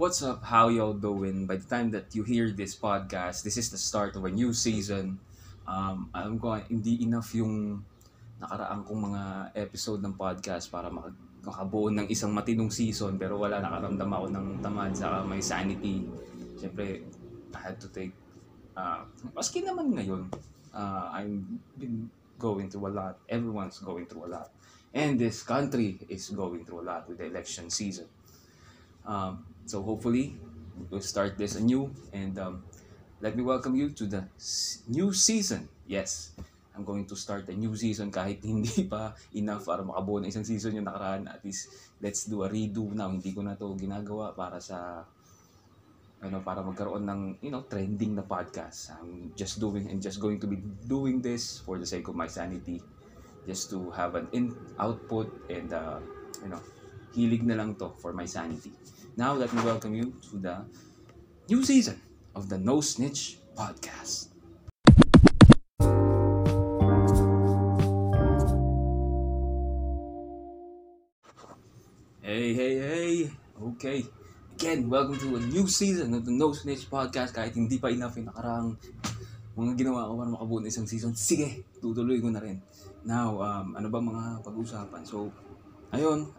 What's up? How y'all doing? By the time that you hear this podcast, this is the start of a new season. Um, alam ko, hindi enough yung nakaraan kong mga episode ng podcast para mak- makabuo ng isang matinong season pero wala nakaramdam ako ng tamad sa may sanity. Siyempre, I had to take uh, maski naman ngayon, uh, I've been going through a lot. Everyone's going through a lot. And this country is going through a lot with the election season. Um, so hopefully, we'll start this anew. And um, let me welcome you to the new season. Yes, I'm going to start a new season kahit hindi pa enough para makabuo ng isang season yung nakaraan. At least, let's do a redo now. Hindi ko na to ginagawa para sa ano para magkaroon ng you know trending na podcast. I'm just doing and just going to be doing this for the sake of my sanity just to have an in output and uh, you know hilig na lang to for my sanity. Now let me welcome you to the new season of the No Snitch podcast. Hey, hey, hey! Okay. Again, welcome to a new season of the No Snitch Podcast. Kahit hindi pa enough yung nakarang mga ginawa ko para makabuo ng isang season, sige, tutuloy ko na rin. Now, um, ano ba mga pag-usapan? So, ayun,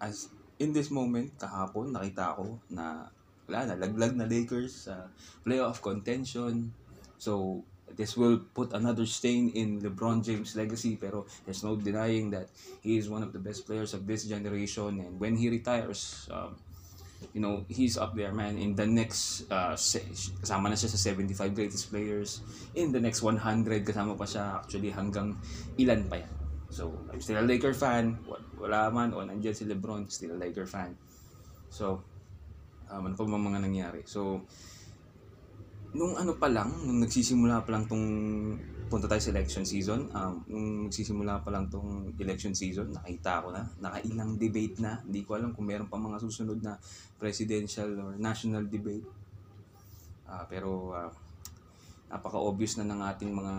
as in this moment, kahapon, nakita ko na wala na, laglag na Lakers sa playoff contention. So, this will put another stain in LeBron James' legacy pero there's no denying that he is one of the best players of this generation and when he retires um, you know he's up there man in the next uh, kasama na siya sa 75 greatest players in the next 100 kasama pa siya actually hanggang ilan pa yan so I'm still a Laker fan. Wa- wala man. O nandiyan si LeBron still a Laker fan. So um, ano pa mga nangyari? So nung ano pa lang, nung nagsisimula pa lang tong punta tayo sa election season, um, nung nagsisimula pa lang tong election season, nakita ko na, nakailang debate na, hindi ko alam kung meron pa mga susunod na presidential or national debate. Ah, pero ah, napaka-obvious na ng ating mga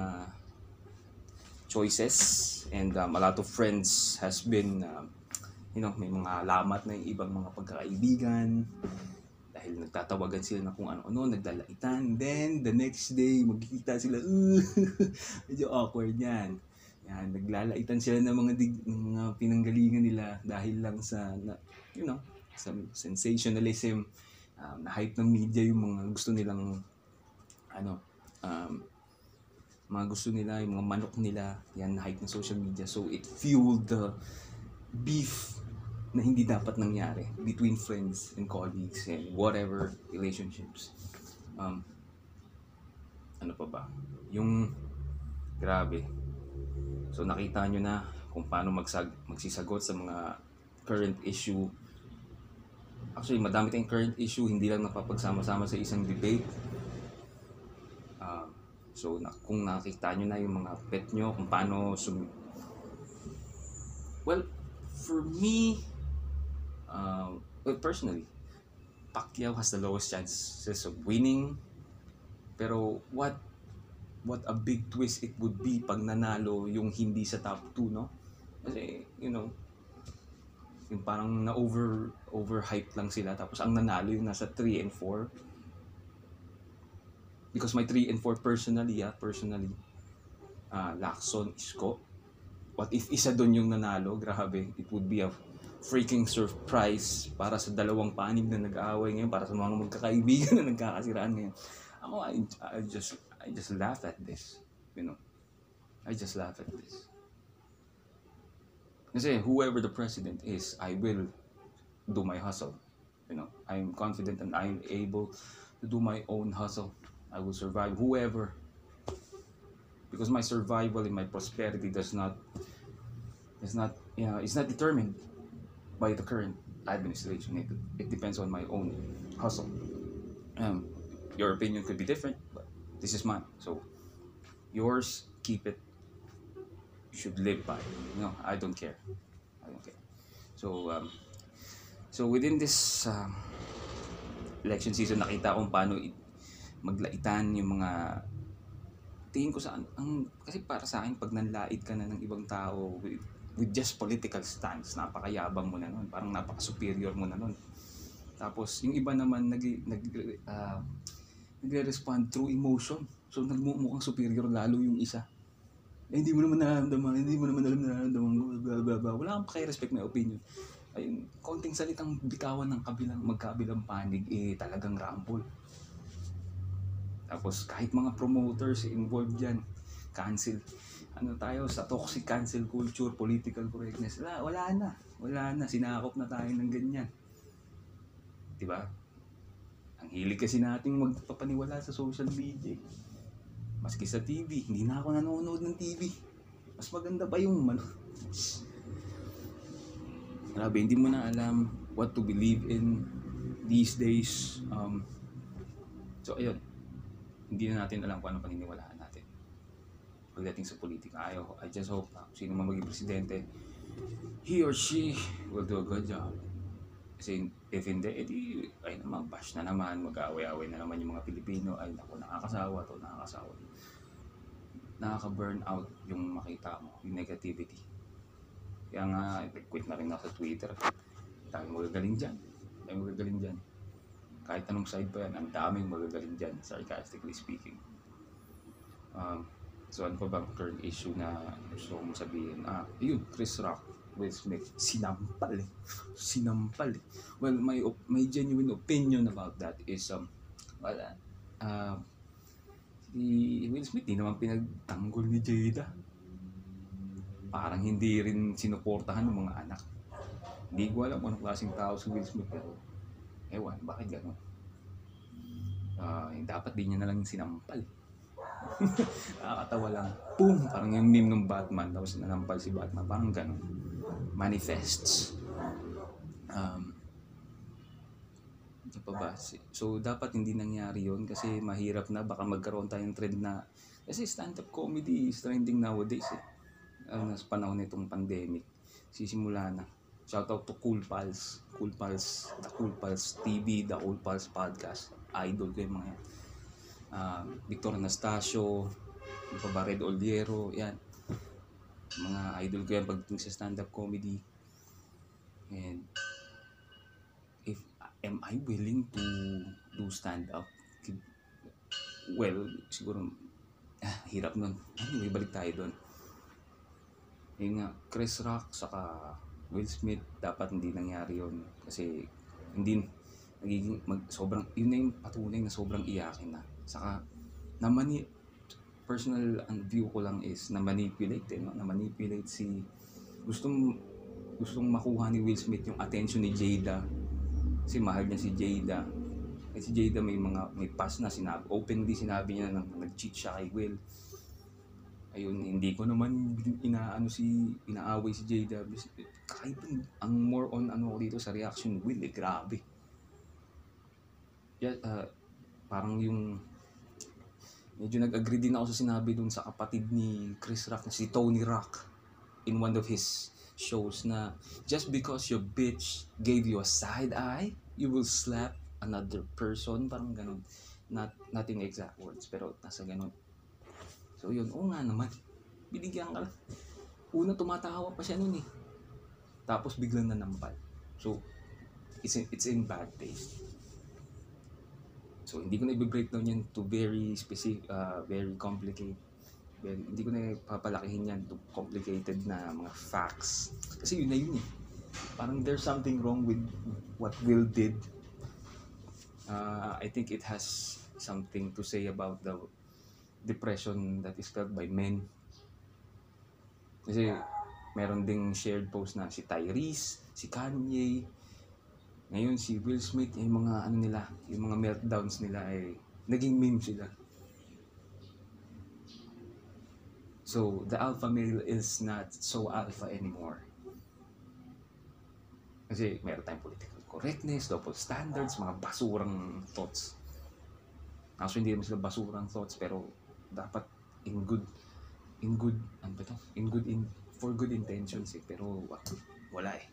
choices and um, a lot of friends has been um, you know, may mga alamat na yung ibang mga pagkakaibigan dahil nagtatawagan sila na kung ano-ano, naglalaitan. Then, the next day, magkikita sila, "Uh, medyo awkward yan. Yan, naglalaitan sila ng mga, dig, mga pinanggalingan nila dahil lang sa, na, you know, sa sensationalism, um, na hype ng media yung mga gusto nilang, ano, um, mga gusto nila, yung mga manok nila, yan, na hype ng social media. So, it fueled the beef na hindi dapat nangyari between friends and colleagues and whatever relationships. Um, ano pa ba? Yung grabe. So nakita nyo na kung paano magsag magsisagot sa mga current issue. Actually, madami tayong current issue, hindi lang napapagsama-sama sa isang debate. So na, kung nakita nyo na yung mga pet nyo, kung paano sum- Well, for me, um, well, personally, Pacquiao has the lowest chances of winning. Pero what what a big twist it would be pag nanalo yung hindi sa top 2, no? Kasi, you know, yung parang na-over overhyped lang sila tapos ang nanalo yung nasa 3 and 4 because my 3 and 4 personally ah personally uh, Lacson Isko. What if isa doon yung nanalo? Grabe it would be a freaking surprise para sa dalawang panig na nag-aaway ngayon para sa mga magkakaibigan na nagkakasiraan ngayon. Ako I, I just I just laugh at this you know. I just laugh at this. Kasi whoever the president is I will do my hustle you know. I'm confident and I'm able to do my own hustle I will survive. Whoever because my survival and my prosperity does not is not you know it's not determined by the current administration. It, it depends on my own hustle. Um, your opinion could be different but this is mine. So yours keep it. You should live by no i don't care. I don't care. So um, so within this um, election season nakita kung paano maglaitan yung mga tingin ko sa ang kasi para sa akin pag nanlait ka na ng ibang tao with, with just political stance napakayabang mo na nun parang napaka superior mo na nun Tapos, yung iba naman, nag, nag, ah, nagre-respond through emotion. So, nagmumukhang superior lalo yung isa. Eh, hindi mo naman nararamdaman, hindi mo naman alam na nararamdaman, blah, blah, blah, blah. Wala kang pakirespect na opinion. Ayun, konting salitang bitawan ng kabilang, magkabilang panig, eh, talagang ramble. Tapos, kahit mga promoters involved dyan, cancel. Ano tayo, sa toxic cancel culture, political correctness, wala, wala na. Wala na, sinakop na tayo ng ganyan. Ba? Ang hilig kasi nating magpapaniwala sa social media. eh. Maski sa TV, hindi na ako nanonood ng TV. Mas maganda pa yung ano. Grabe, hindi mo na alam what to believe in these days. Um, so, ayun. Hindi na natin alam kung ano paniniwalaan natin. Pagdating sa politika, ayaw, I just hope na sino man maging presidente, he or she will do a good job. Kasi if hindi, edi, ay naman, bash na naman, mag-aaway-aaway na naman yung mga Pilipino, ay naku, nakakasawa to, nakakasawa. Nakaka-burn out yung makita mo, yung negativity. Kaya nga, quit na rin ako sa Twitter. Dami magagaling dyan. Dami magagaling dyan. Kahit anong side pa yan, ang daming magagaling dyan, sarcastically speaking. Um, so ano pa bang current issue na gusto kong sabihin? Ah, yun, Chris Rock, Will Smith, sinampal eh. Sinampal eh. Well, my, op- my genuine opinion about that is, um, wala, uh, si Will Smith, di naman pinagtanggol ni Jada. Parang hindi rin sinuportahan ng mga anak. Hindi ko alam kung anong klaseng tao si Will Smith pero ewan, bakit gano'n? Ah, eh, dapat di niya na lang sinampal. Nakakatawa lang. Boom! Parang yung meme ng Batman, tapos nanampal si Batman. Parang gano'n. Manifests. Um, ano pa ba? So, dapat hindi nangyari yon kasi mahirap na. Baka magkaroon tayong trend na... Kasi stand-up comedy is trending nowadays eh. Ano, sa panahon nitong pandemic. Sisimula na. Shoutout to Cool Pals. Cool Pals, The Cool Pals TV, The Cool Pals Podcast. Idol ko yung mga yan. Ah, Victor Anastasio, yung pa ba, Red Oliero, yan. Mga idol ko yan pagdating sa stand-up comedy. And if am I willing to do stand-up? Well, siguro ah, hirap nun. Anyway, balik tayo doon. Yun nga, Chris Rock saka Will Smith dapat hindi nangyari yon kasi hindi nagiging mag, sobrang yun na yung patunay na sobrang iyakin na. Saka na mani personal ang view ko lang is na manipulate eh, no? na manipulate si gustong gustong makuha ni Will Smith yung attention ni Jada. Kasi mahal niya si Jada. Kasi si Jada may mga may past na sinabi openly sinabi niya na nag-cheat siya kay Will ayun hindi ko naman inaano si inaaway si Jada kahit ang more on ano ko dito sa reaction Will eh grabe yeah, uh, parang yung medyo nag-agree din ako sa sinabi dun sa kapatid ni Chris Rock na si Tony Rock in one of his shows na just because your bitch gave you a side eye, you will slap another person. Parang ganun. Not, not in exact words, pero nasa ganun. So yun, oo nga naman. Binigyan ka lang. Una tumatawa pa siya nun eh. Tapos biglang nanampal. So, it's in, it's in bad taste. So, hindi ko na i-breakdown yan to very specific, uh, very complicated. Very, hindi ko na papalakihin yan to complicated na mga facts. Kasi yun na yun eh. Parang there's something wrong with what Will did. Uh, I think it has something to say about the depression that is felt by men. Kasi meron ding shared post na si Tyrese, si Kanye, ngayon si Will Smith, yung mga ano nila, yung mga meltdowns nila ay naging meme sila. So, the alpha male is not so alpha anymore. Kasi meron tayong political correctness, double standards, mga basurang thoughts. Actually, hindi naman sila basurang thoughts, pero dapat in good, in good, ano ba to? In good, in, for good intentions eh. Pero wa- wala eh.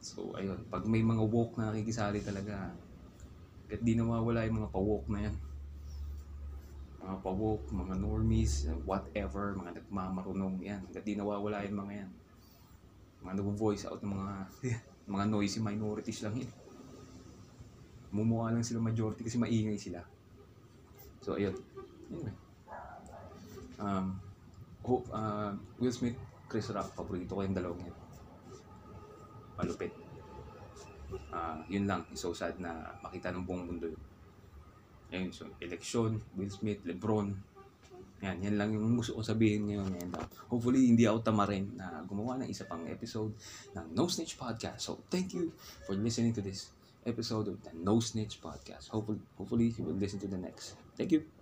So, ayun. Pag may mga woke na nakikisali talaga, kahit di nawawala yung mga pa-woke na yan. Mga pa-woke, mga normies, whatever, mga nagmamarunong yan. Hanggat di nawawala yung mga yan. Mga nag-voice out ng mga Mga noisy minorities lang yun. Mumukha lang sila majority kasi maingay sila. So, ayun. Um, hope, uh, Will Smith, Chris Rock, paborito ko yung dalawang yan. Malupit. Ah, yun lang. It's so sad na makita ng buong mundo yun. Ayun, so, eleksyon, Will Smith, Lebron. Yan, yan lang yung gusto ko sabihin ngayon. And, uh, hopefully, hindi ako tamarin na gumawa ng isa pang episode ng No Snitch Podcast. So, thank you for listening to this episode of the No Snitch Podcast. Hopefully, hopefully you will listen to the next. Thank you.